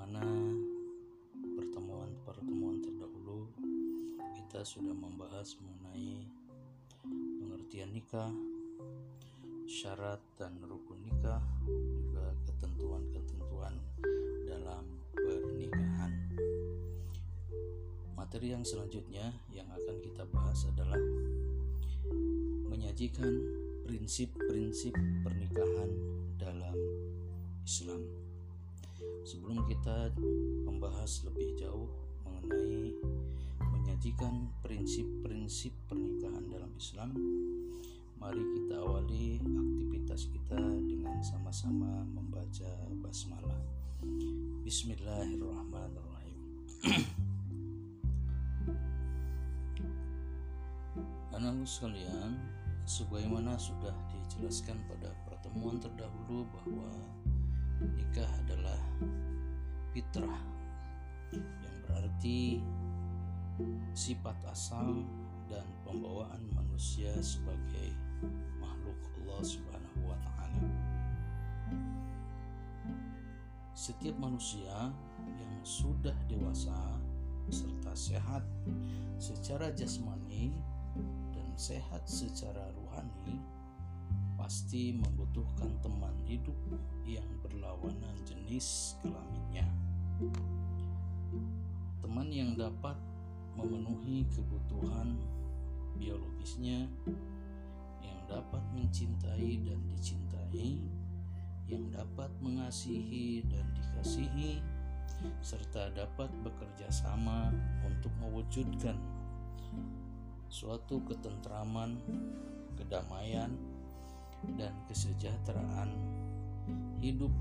12 sebagaimana pertemuan-pertemuan terdahulu kita sudah membahas mengenai pengertian nikah syarat dan rukun nikah juga ketentuan-ketentuan dalam pernikahan materi yang selanjutnya yang akan kita bahas adalah menyajikan prinsip-prinsip pernikahan dalam Islam. Sebelum kita membahas lebih jauh mengenai menyajikan prinsip-prinsip pernikahan dalam Islam, mari kita awali aktivitas kita dengan sama-sama membaca basmalah. Bismillahirrahmanirrahim. Anak sekalian, sebagaimana sudah dijelaskan pada pertemuan terdahulu bahwa nikah adalah fitrah yang berarti sifat asal dan pembawaan manusia sebagai makhluk Allah Subhanahu wa taala. Setiap manusia yang sudah dewasa serta sehat secara jasmani sehat secara rohani pasti membutuhkan teman hidup yang berlawanan jenis kelaminnya. Teman yang dapat memenuhi kebutuhan biologisnya, yang dapat mencintai dan dicintai, yang dapat mengasihi dan dikasihi, serta dapat bekerja sama untuk mewujudkan suatu ketentraman, kedamaian, dan kesejahteraan hidup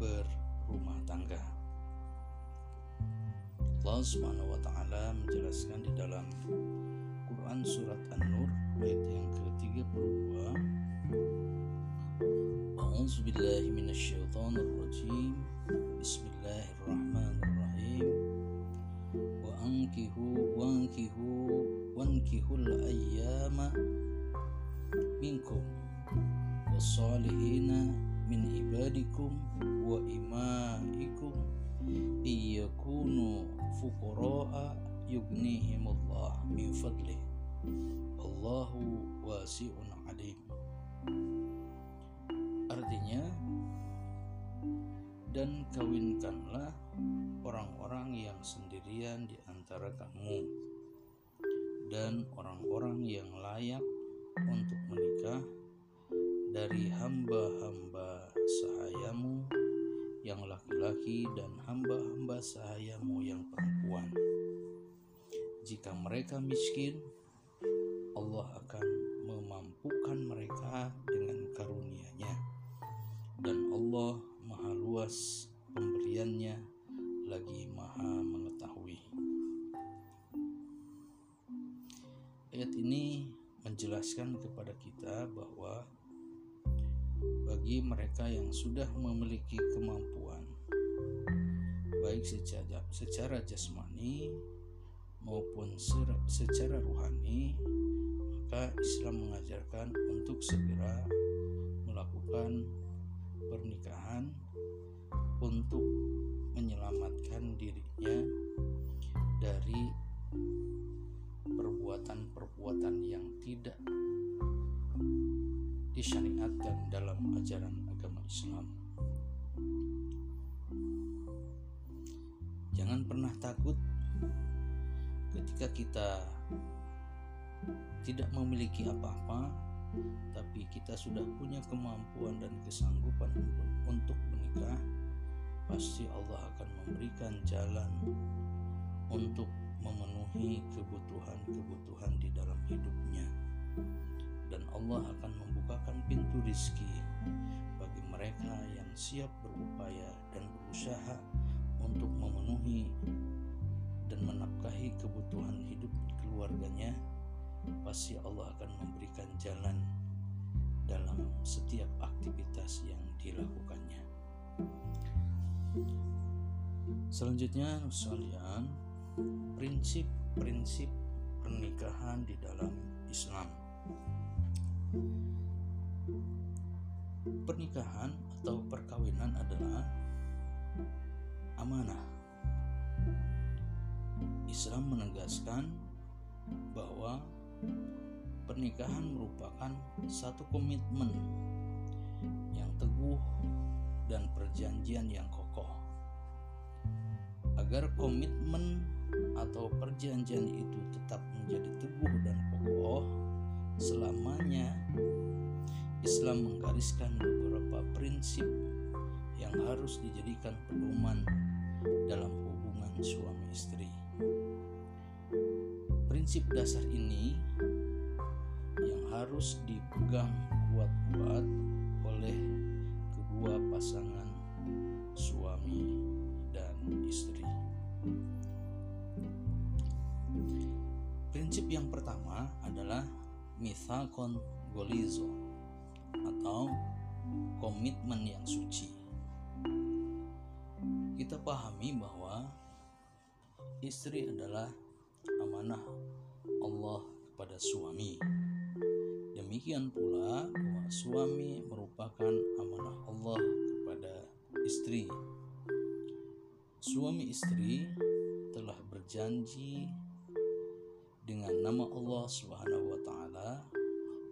berumah tangga. Allah Subhanahu wa taala menjelaskan di dalam Quran surat An-Nur ayat yang ke-32. A'udzu billahi minasyaitonir rajim Bismillahirrahmanirrahim. Wa ankihu wa ankihu wankihul ayyama minkum wasalihina min ibadikum wa min Allahu wasi'un alim. Artinya dan kawinkanlah orang-orang yang sendirian di antara kamu dan orang-orang yang layak untuk menikah dari hamba-hamba sahayamu yang laki-laki dan hamba-hamba sahayamu yang perempuan. Jika mereka miskin, Allah akan memampukan mereka dengan karunia-Nya. Dan Allah maha luas pemberiannya lagi maha mengetahui. Ayat ini menjelaskan kepada kita bahwa bagi mereka yang sudah memiliki kemampuan. Baik secara, secara jasmani maupun secara rohani maka Islam mengajarkan untuk segera melakukan pernikahan untuk menyelamatkan dirinya dari perbuatan-perbuatan yang tidak disyariatkan dalam ajaran agama Islam. Jangan pernah takut ketika kita tidak memiliki apa-apa, tapi kita sudah punya kemampuan dan kesanggupan untuk menikah. Pasti Allah akan memberikan jalan untuk memenuhi kebutuhan-kebutuhan di dalam hidupnya dan Allah akan membukakan pintu rizki bagi mereka yang siap berupaya dan berusaha untuk memenuhi dan menafkahi kebutuhan hidup keluarganya pasti Allah akan memberikan jalan dalam setiap aktivitas yang dilakukannya selanjutnya sekalian prinsip-prinsip pernikahan di dalam Islam. Pernikahan atau perkawinan adalah amanah. Islam menegaskan bahwa pernikahan merupakan satu komitmen yang teguh dan perjanjian yang kokoh. Agar komitmen atau perjanjian itu tetap menjadi teguh dan kokoh selamanya, Islam menggariskan beberapa prinsip yang harus dijadikan pedoman dalam hubungan suami istri. Prinsip dasar ini yang harus dipegang kuat-kuat oleh kedua pasangan suami dan istri. Prinsip yang pertama adalah mithakon golizo atau komitmen yang suci. Kita pahami bahwa istri adalah amanah Allah kepada suami. Demikian pula bahwa suami merupakan amanah Allah kepada istri. Suami istri telah berjanji dengan nama Allah Subhanahu wa taala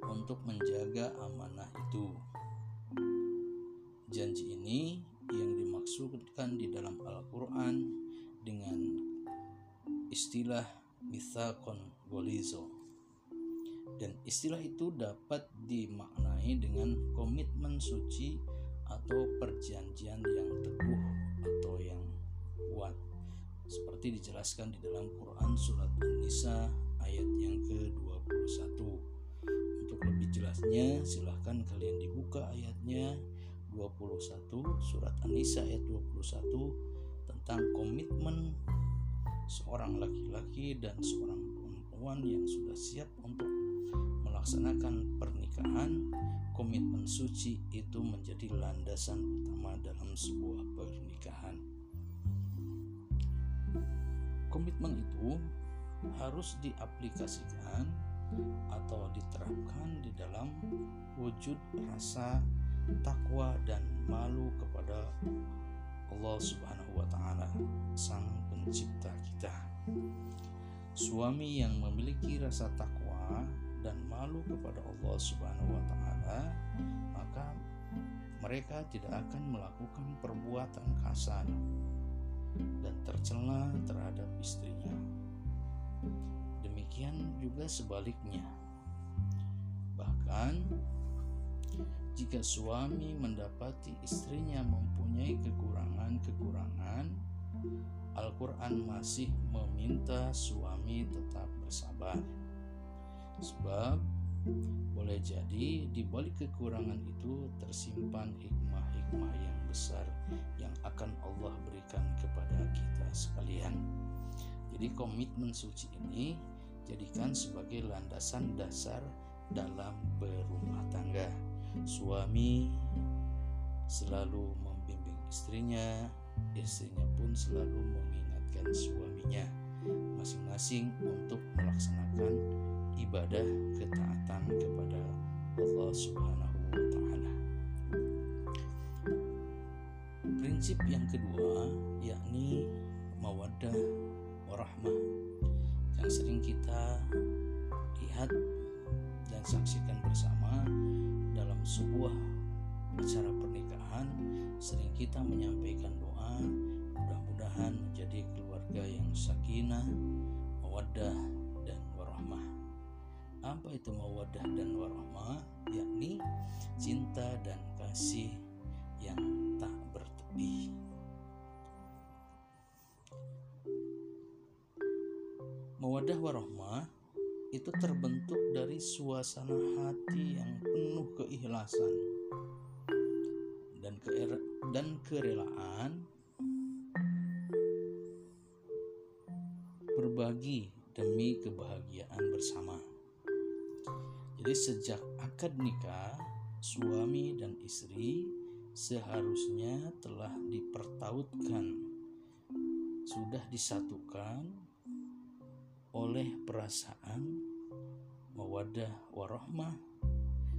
untuk menjaga amanah itu. Janji ini yang dimaksudkan di dalam Al-Qur'an dengan istilah mithaqon golizo dan istilah itu dapat dimaknai dengan komitmen suci atau perjanjian yang teguh seperti dijelaskan di dalam Quran surat An-Nisa ayat yang ke-21 untuk lebih jelasnya silahkan kalian dibuka ayatnya 21 surat An-Nisa ayat 21 tentang komitmen seorang laki-laki dan seorang perempuan yang sudah siap untuk melaksanakan pernikahan, komitmen suci itu menjadi landasan utama dalam sebuah pernikahan. Komitmen itu harus diaplikasikan atau diterapkan di dalam wujud rasa takwa dan malu kepada Allah Subhanahu wa taala, Sang Pencipta kita. Suami yang memiliki rasa takwa dan malu kepada Allah Subhanahu wa taala, maka mereka tidak akan melakukan perbuatan kasar dan tercela terhadap istrinya. Demikian juga sebaliknya. Bahkan jika suami mendapati istrinya mempunyai kekurangan-kekurangan, Al-Quran masih meminta suami tetap bersabar. Sebab boleh jadi di balik kekurangan itu tersimpan hikmah-hikmah yang besar yang akan Allah berikan kepada kita sekalian. Jadi komitmen suci ini jadikan sebagai landasan dasar dalam berumah tangga. Suami selalu membimbing istrinya, istrinya pun selalu mengingatkan suaminya masing-masing untuk melaksanakan ibadah ketaatan kepada Allah Subhanahu wa taala. Prinsip yang kedua yakni mawaddah warahmah yang sering kita lihat dan saksikan bersama dalam sebuah acara pernikahan sering kita menyampaikan doa mudah-mudahan menjadi keluarga yang sakinah, mawaddah. Apa itu mawaddah dan warahmah? Yakni cinta dan kasih yang tak bertepi. Mawaddah warahmah itu terbentuk dari suasana hati yang penuh keikhlasan dan ke dan kerelaan berbagi demi kebahagiaan bersama. Jadi sejak akad nikah, suami dan istri seharusnya telah dipertautkan, sudah disatukan oleh perasaan mawadah warahmah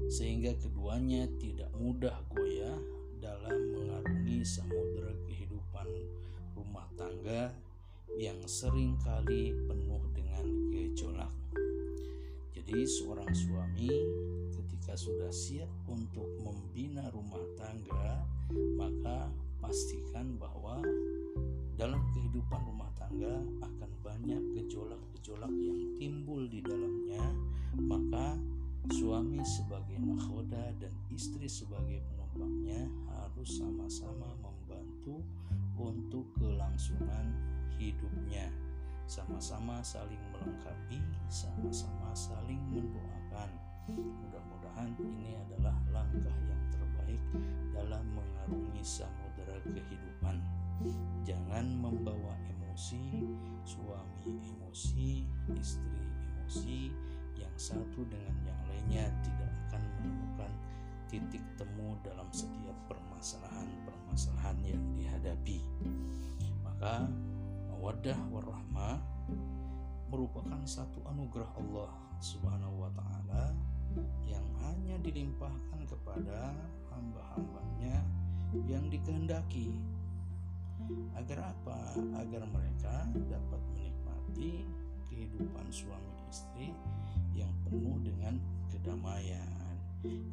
sehingga keduanya tidak mudah goyah dalam mengarungi samudera kehidupan rumah tangga yang sering kali penuh dengan gejolak. Jadi seorang suami ketika sudah siap untuk membina rumah tangga, maka pastikan bahwa dalam kehidupan rumah tangga akan banyak gejolak-gejolak yang timbul di dalamnya, maka suami sebagai nakhoda dan istri sebagai penumpangnya harus sama-sama membantu untuk kelangsungan hidupnya sama-sama saling melengkapi sama-sama saling mendoakan. Mudah-mudahan ini adalah langkah yang terbaik dalam mengarungi samudera kehidupan. Jangan membawa emosi suami emosi istri emosi yang satu dengan yang lainnya tidak akan menemukan titik temu dalam setiap permasalahan-permasalahan yang dihadapi. Maka mawaddah warahmah merupakan satu anugerah Allah Subhanahu wa taala yang hanya dilimpahkan kepada hamba-hambanya yang dikehendaki agar apa? Agar mereka dapat menikmati kehidupan suami istri yang penuh dengan kedamaian,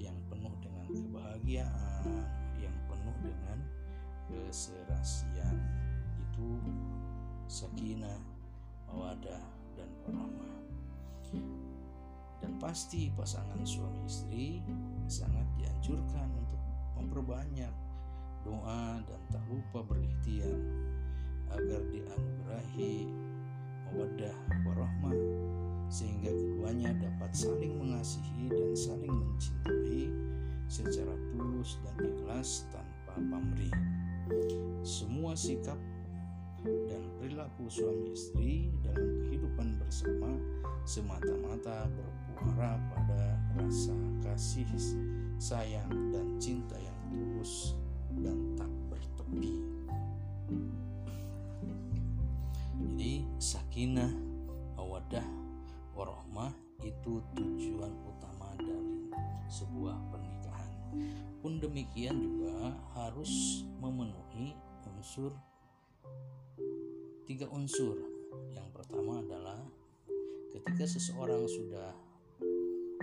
yang penuh dengan kebahagiaan, yang penuh dengan keserasian. Itu sakinah, mawadah, dan warahmah. Dan pasti pasangan suami istri sangat dianjurkan untuk memperbanyak doa dan tak lupa berikhtiar agar dianugerahi mawaddah warahmah sehingga keduanya dapat saling mengasihi dan saling mencintai secara tulus dan ikhlas tanpa pamrih. Semua sikap dan perilaku suami istri dalam kehidupan bersama semata-mata bermuara pada rasa kasih, sayang, dan cinta yang tulus dan tak bertepi. Jadi sakinah, awadah, warohmah itu tujuan utama dari sebuah pernikahan. Pun demikian juga harus memenuhi unsur tiga unsur. Yang pertama adalah ketika seseorang sudah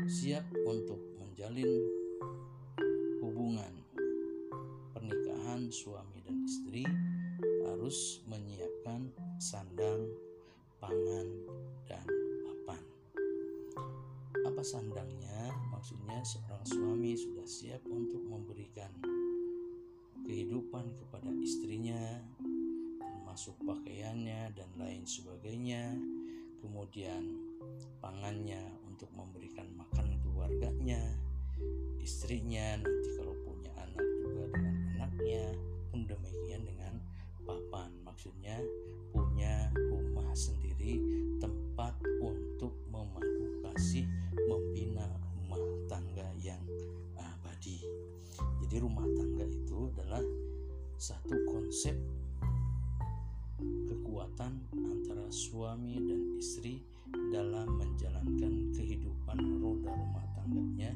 siap untuk menjalin hubungan pernikahan suami dan istri harus menyiapkan sandang, pangan, dan papan. Apa sandangnya? Maksudnya seorang suami sudah siap untuk memberikan kehidupan kepada istrinya, termasuk pakaiannya dan lain sebagainya. Kemudian pangannya untuk memberikan makan keluarganya, istrinya nanti kalau punya anak juga dengan anaknya, pun demikian dengan papan. Maksudnya punya rumah sendiri, tempat untuk memadu kasih, membina rumah tangga yang abadi. Jadi rumah tangga itu adalah satu konsep kekuatan antara suami dan istri dalam menjalankan kehidupan roda rumah tangganya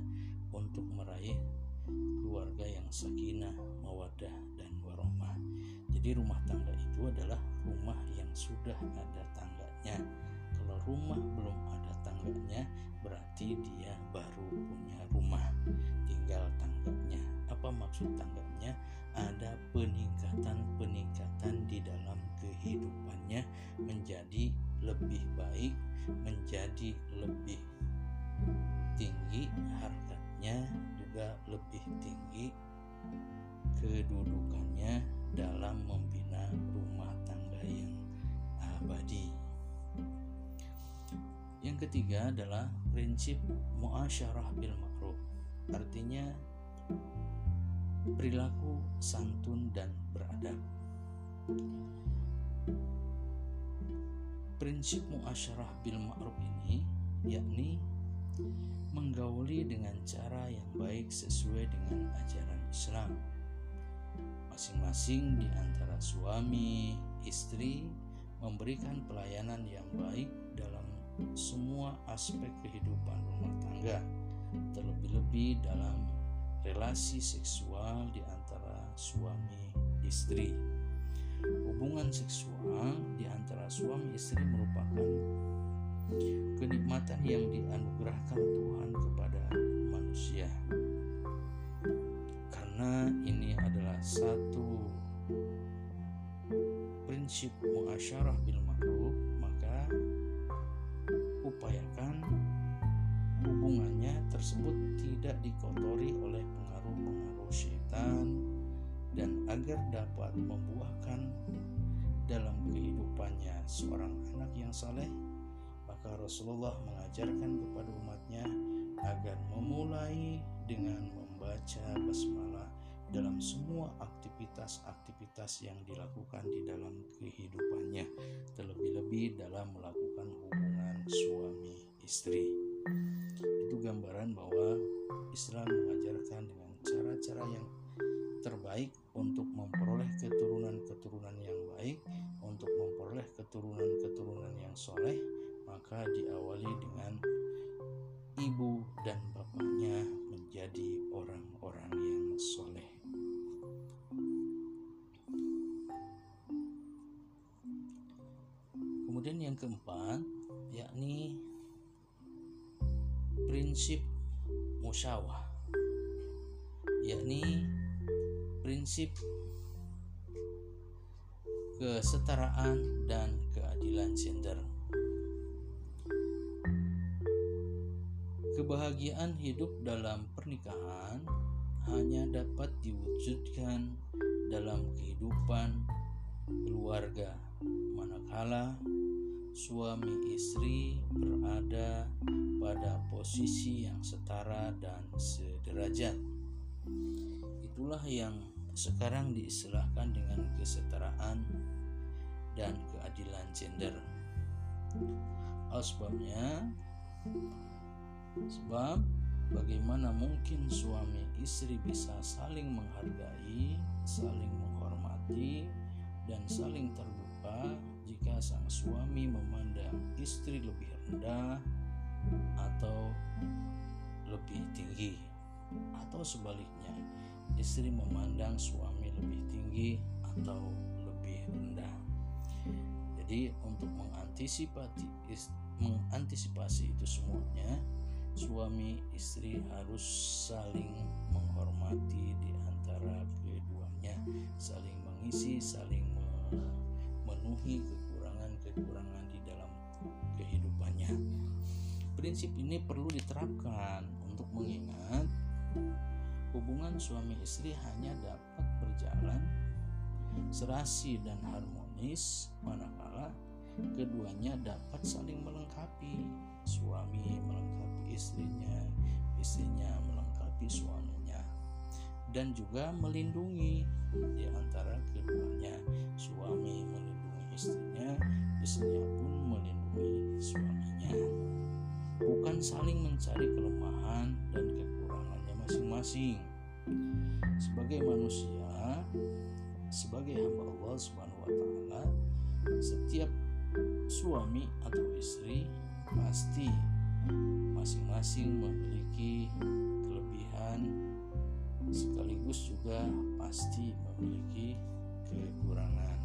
untuk meraih keluarga yang sakinah, mawadah, dan warohmah. Jadi rumah tangga itu adalah rumah yang sudah ada tangganya. Kalau rumah belum ada berarti dia baru punya rumah, tinggal tangganya. Apa maksud tangganya? Ada peningkatan-peningkatan di dalam kehidupannya menjadi lebih baik, menjadi lebih tinggi harkatnya juga lebih tinggi kedudukannya dalam membina rumah tangga yang abadi. Yang ketiga adalah prinsip muasyarah bil ma'ruf. Artinya perilaku santun dan beradab. Prinsip muasyarah bil ma'ruf ini yakni menggauli dengan cara yang baik sesuai dengan ajaran Islam. Masing-masing di antara suami, istri memberikan pelayanan yang baik dalam semua aspek kehidupan rumah tangga, terlebih-lebih dalam relasi seksual di antara suami istri. Hubungan seksual di antara suami istri merupakan kenikmatan yang dianugerahkan Tuhan kepada manusia. Karena ini adalah satu prinsip muasyarah bil upayakan hubungannya tersebut tidak dikotori oleh pengaruh-pengaruh syaitan dan agar dapat membuahkan dalam kehidupannya seorang anak yang saleh maka Rasulullah mengajarkan kepada umatnya agar memulai dengan membaca basmalah dalam semua aktivitas-aktivitas yang dilakukan di dalam kehidupannya terlebih-lebih dalam melakukan hubungan suami istri. Itu gambaran bahwa Islam mengajarkan dengan cara-cara yang terbaik untuk memperoleh keturunan-keturunan yang baik untuk memperoleh keturunan-keturunan yang soleh maka diawali dengan ibu dan bapaknya keempat yakni prinsip musyawah yakni prinsip kesetaraan dan keadilan gender. Kebahagiaan hidup dalam pernikahan hanya dapat diwujudkan dalam kehidupan keluarga manakala suami istri berada pada posisi yang setara dan sederajat. Itulah yang sekarang diistilahkan dengan kesetaraan dan keadilan gender. Sebabnya Sebab bagaimana mungkin suami istri bisa saling menghargai, saling menghormati, dan saling terbuka jika sang suami memandang istri lebih rendah atau lebih tinggi atau sebaliknya istri memandang suami lebih tinggi atau lebih rendah. Jadi untuk mengantisipasi mengantisipasi itu semuanya suami istri harus saling menghormati di antara keduanya, saling mengisi, saling memenuhi kekurangan-kekurangan di dalam kehidupannya. Prinsip ini perlu diterapkan untuk mengingat hubungan suami istri hanya dapat berjalan serasi dan harmonis manakala keduanya dapat saling melengkapi suami melengkapi istrinya istrinya melengkapi suaminya dan juga melindungi di antara keduanya suami melindungi istrinya istrinya pun melindungi suaminya bukan saling mencari kelemahan dan kekurangannya masing-masing sebagai manusia sebagai hamba Allah Subhanahu wa taala setiap suami atau istri pasti masing-masing memiliki kelebihan sekaligus juga pasti memiliki kekurangan.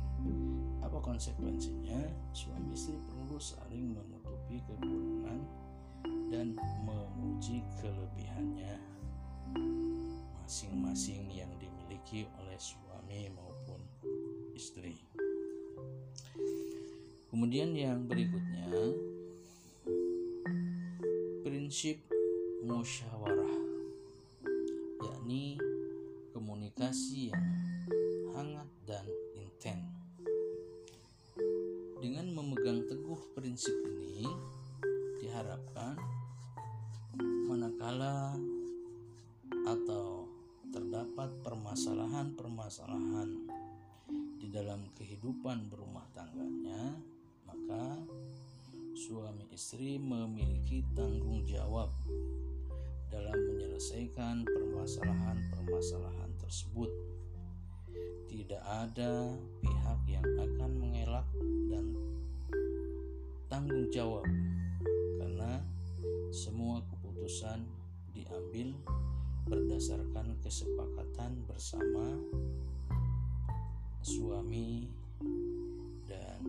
Apa konsekuensinya? Suami istri perlu saling menutupi kekurangan dan memuji kelebihannya masing-masing yang dimiliki oleh suami maupun istri. Kemudian yang berikutnya prinsip musyawarah yakni komunikasi yang istri memiliki tanggung jawab dalam menyelesaikan permasalahan-permasalahan tersebut. Tidak ada pihak yang akan mengelak dan tanggung jawab karena semua keputusan diambil berdasarkan kesepakatan bersama suami dan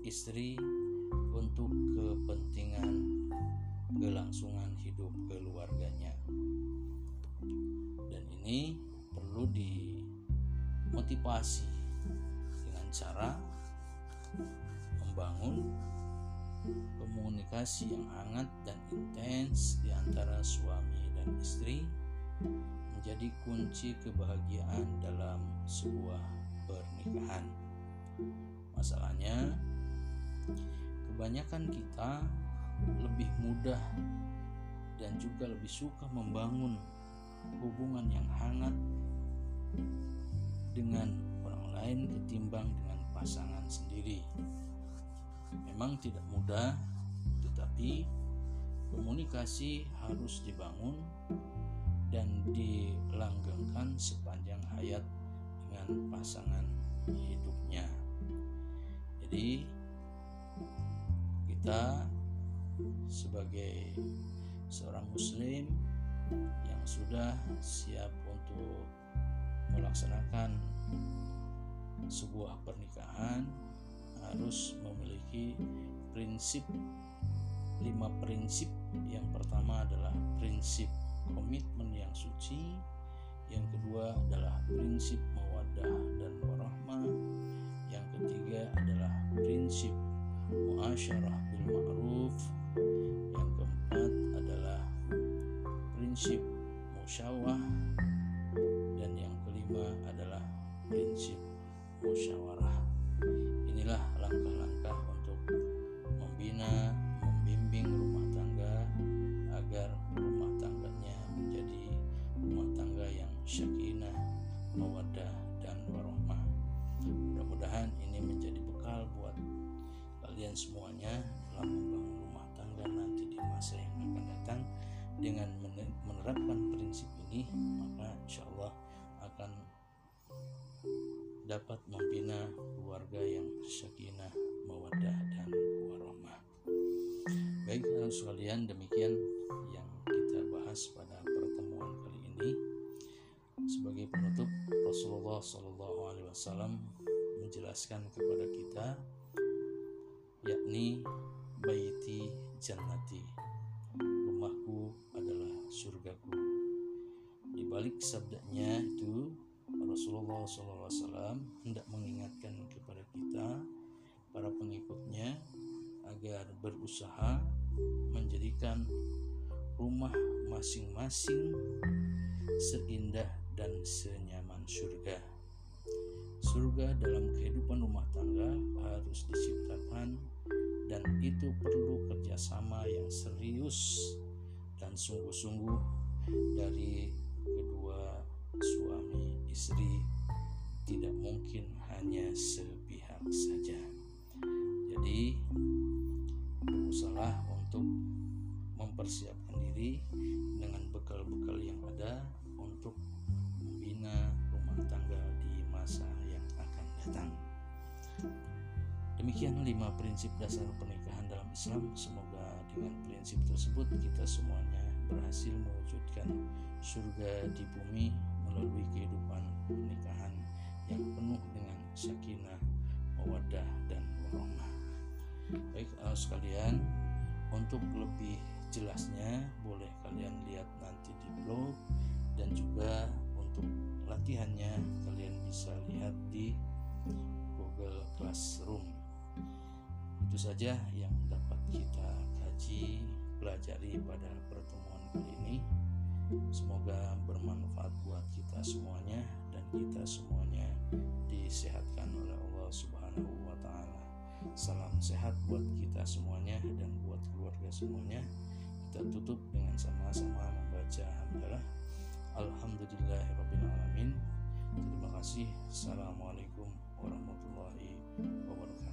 istri untuk kepentingan kelangsungan hidup keluarganya. Dan ini perlu dimotivasi dengan cara membangun komunikasi yang hangat dan intens di antara suami dan istri menjadi kunci kebahagiaan dalam sebuah pernikahan. Masalahnya, kebanyakan kita lebih mudah dan juga lebih suka membangun hubungan yang hangat dengan orang lain ketimbang dengan pasangan sendiri. Memang tidak mudah, tetapi komunikasi harus dibangun dan dilanggengkan sepanjang hayat dengan pasangan hidupnya. Jadi kita sebagai seorang muslim yang sudah siap untuk melaksanakan sebuah pernikahan harus memiliki prinsip lima prinsip. Yang pertama adalah prinsip komitmen yang suci. Yang kedua adalah prinsip mawadah dan warahmah. Yang ketiga adalah prinsip muasyarah ma'ruf. Yang keempat adalah prinsip musyawah Anak sekalian, demikian yang kita bahas pada pertemuan kali ini. Sebagai penutup, Rasulullah Shallallahu Alaihi Wasallam menjelaskan kepada kita, yakni baiti jannati, rumahku adalah surgaku. Di balik sabdanya itu Rasulullah SAW hendak mengingatkan kepada kita, para pengikutnya, agar berusaha menjadikan rumah masing-masing seindah dan senyaman surga. Surga dalam kehidupan rumah tangga harus diciptakan dan itu perlu kerjasama yang serius dan sungguh-sungguh dari kedua suami istri tidak mungkin hanya sepihak saja. Jadi berusaha untuk mempersiapkan diri dengan bekal-bekal yang ada untuk membina rumah tangga di masa yang akan datang. Demikian lima prinsip dasar pernikahan dalam Islam. Semoga dengan prinsip tersebut kita semuanya berhasil mewujudkan surga di bumi melalui kehidupan pernikahan yang penuh dengan sakinah, mawadah dan warahmah. Baik uh, sekalian, untuk lebih jelasnya boleh kalian lihat nanti di blog dan juga untuk latihannya kalian bisa lihat di Google Classroom. Itu saja yang dapat kita kaji pelajari pada pertemuan kali ini. Semoga bermanfaat buat kita semuanya dan kita semuanya disehatkan oleh Allah Subhanahu wa taala. Salam sehat buat kita semuanya dan buat keluarga semuanya. Kita tutup dengan sama-sama membaca hamdalah. Alhamdulillahirabbil alamin. Terima kasih. Assalamualaikum warahmatullahi wabarakatuh.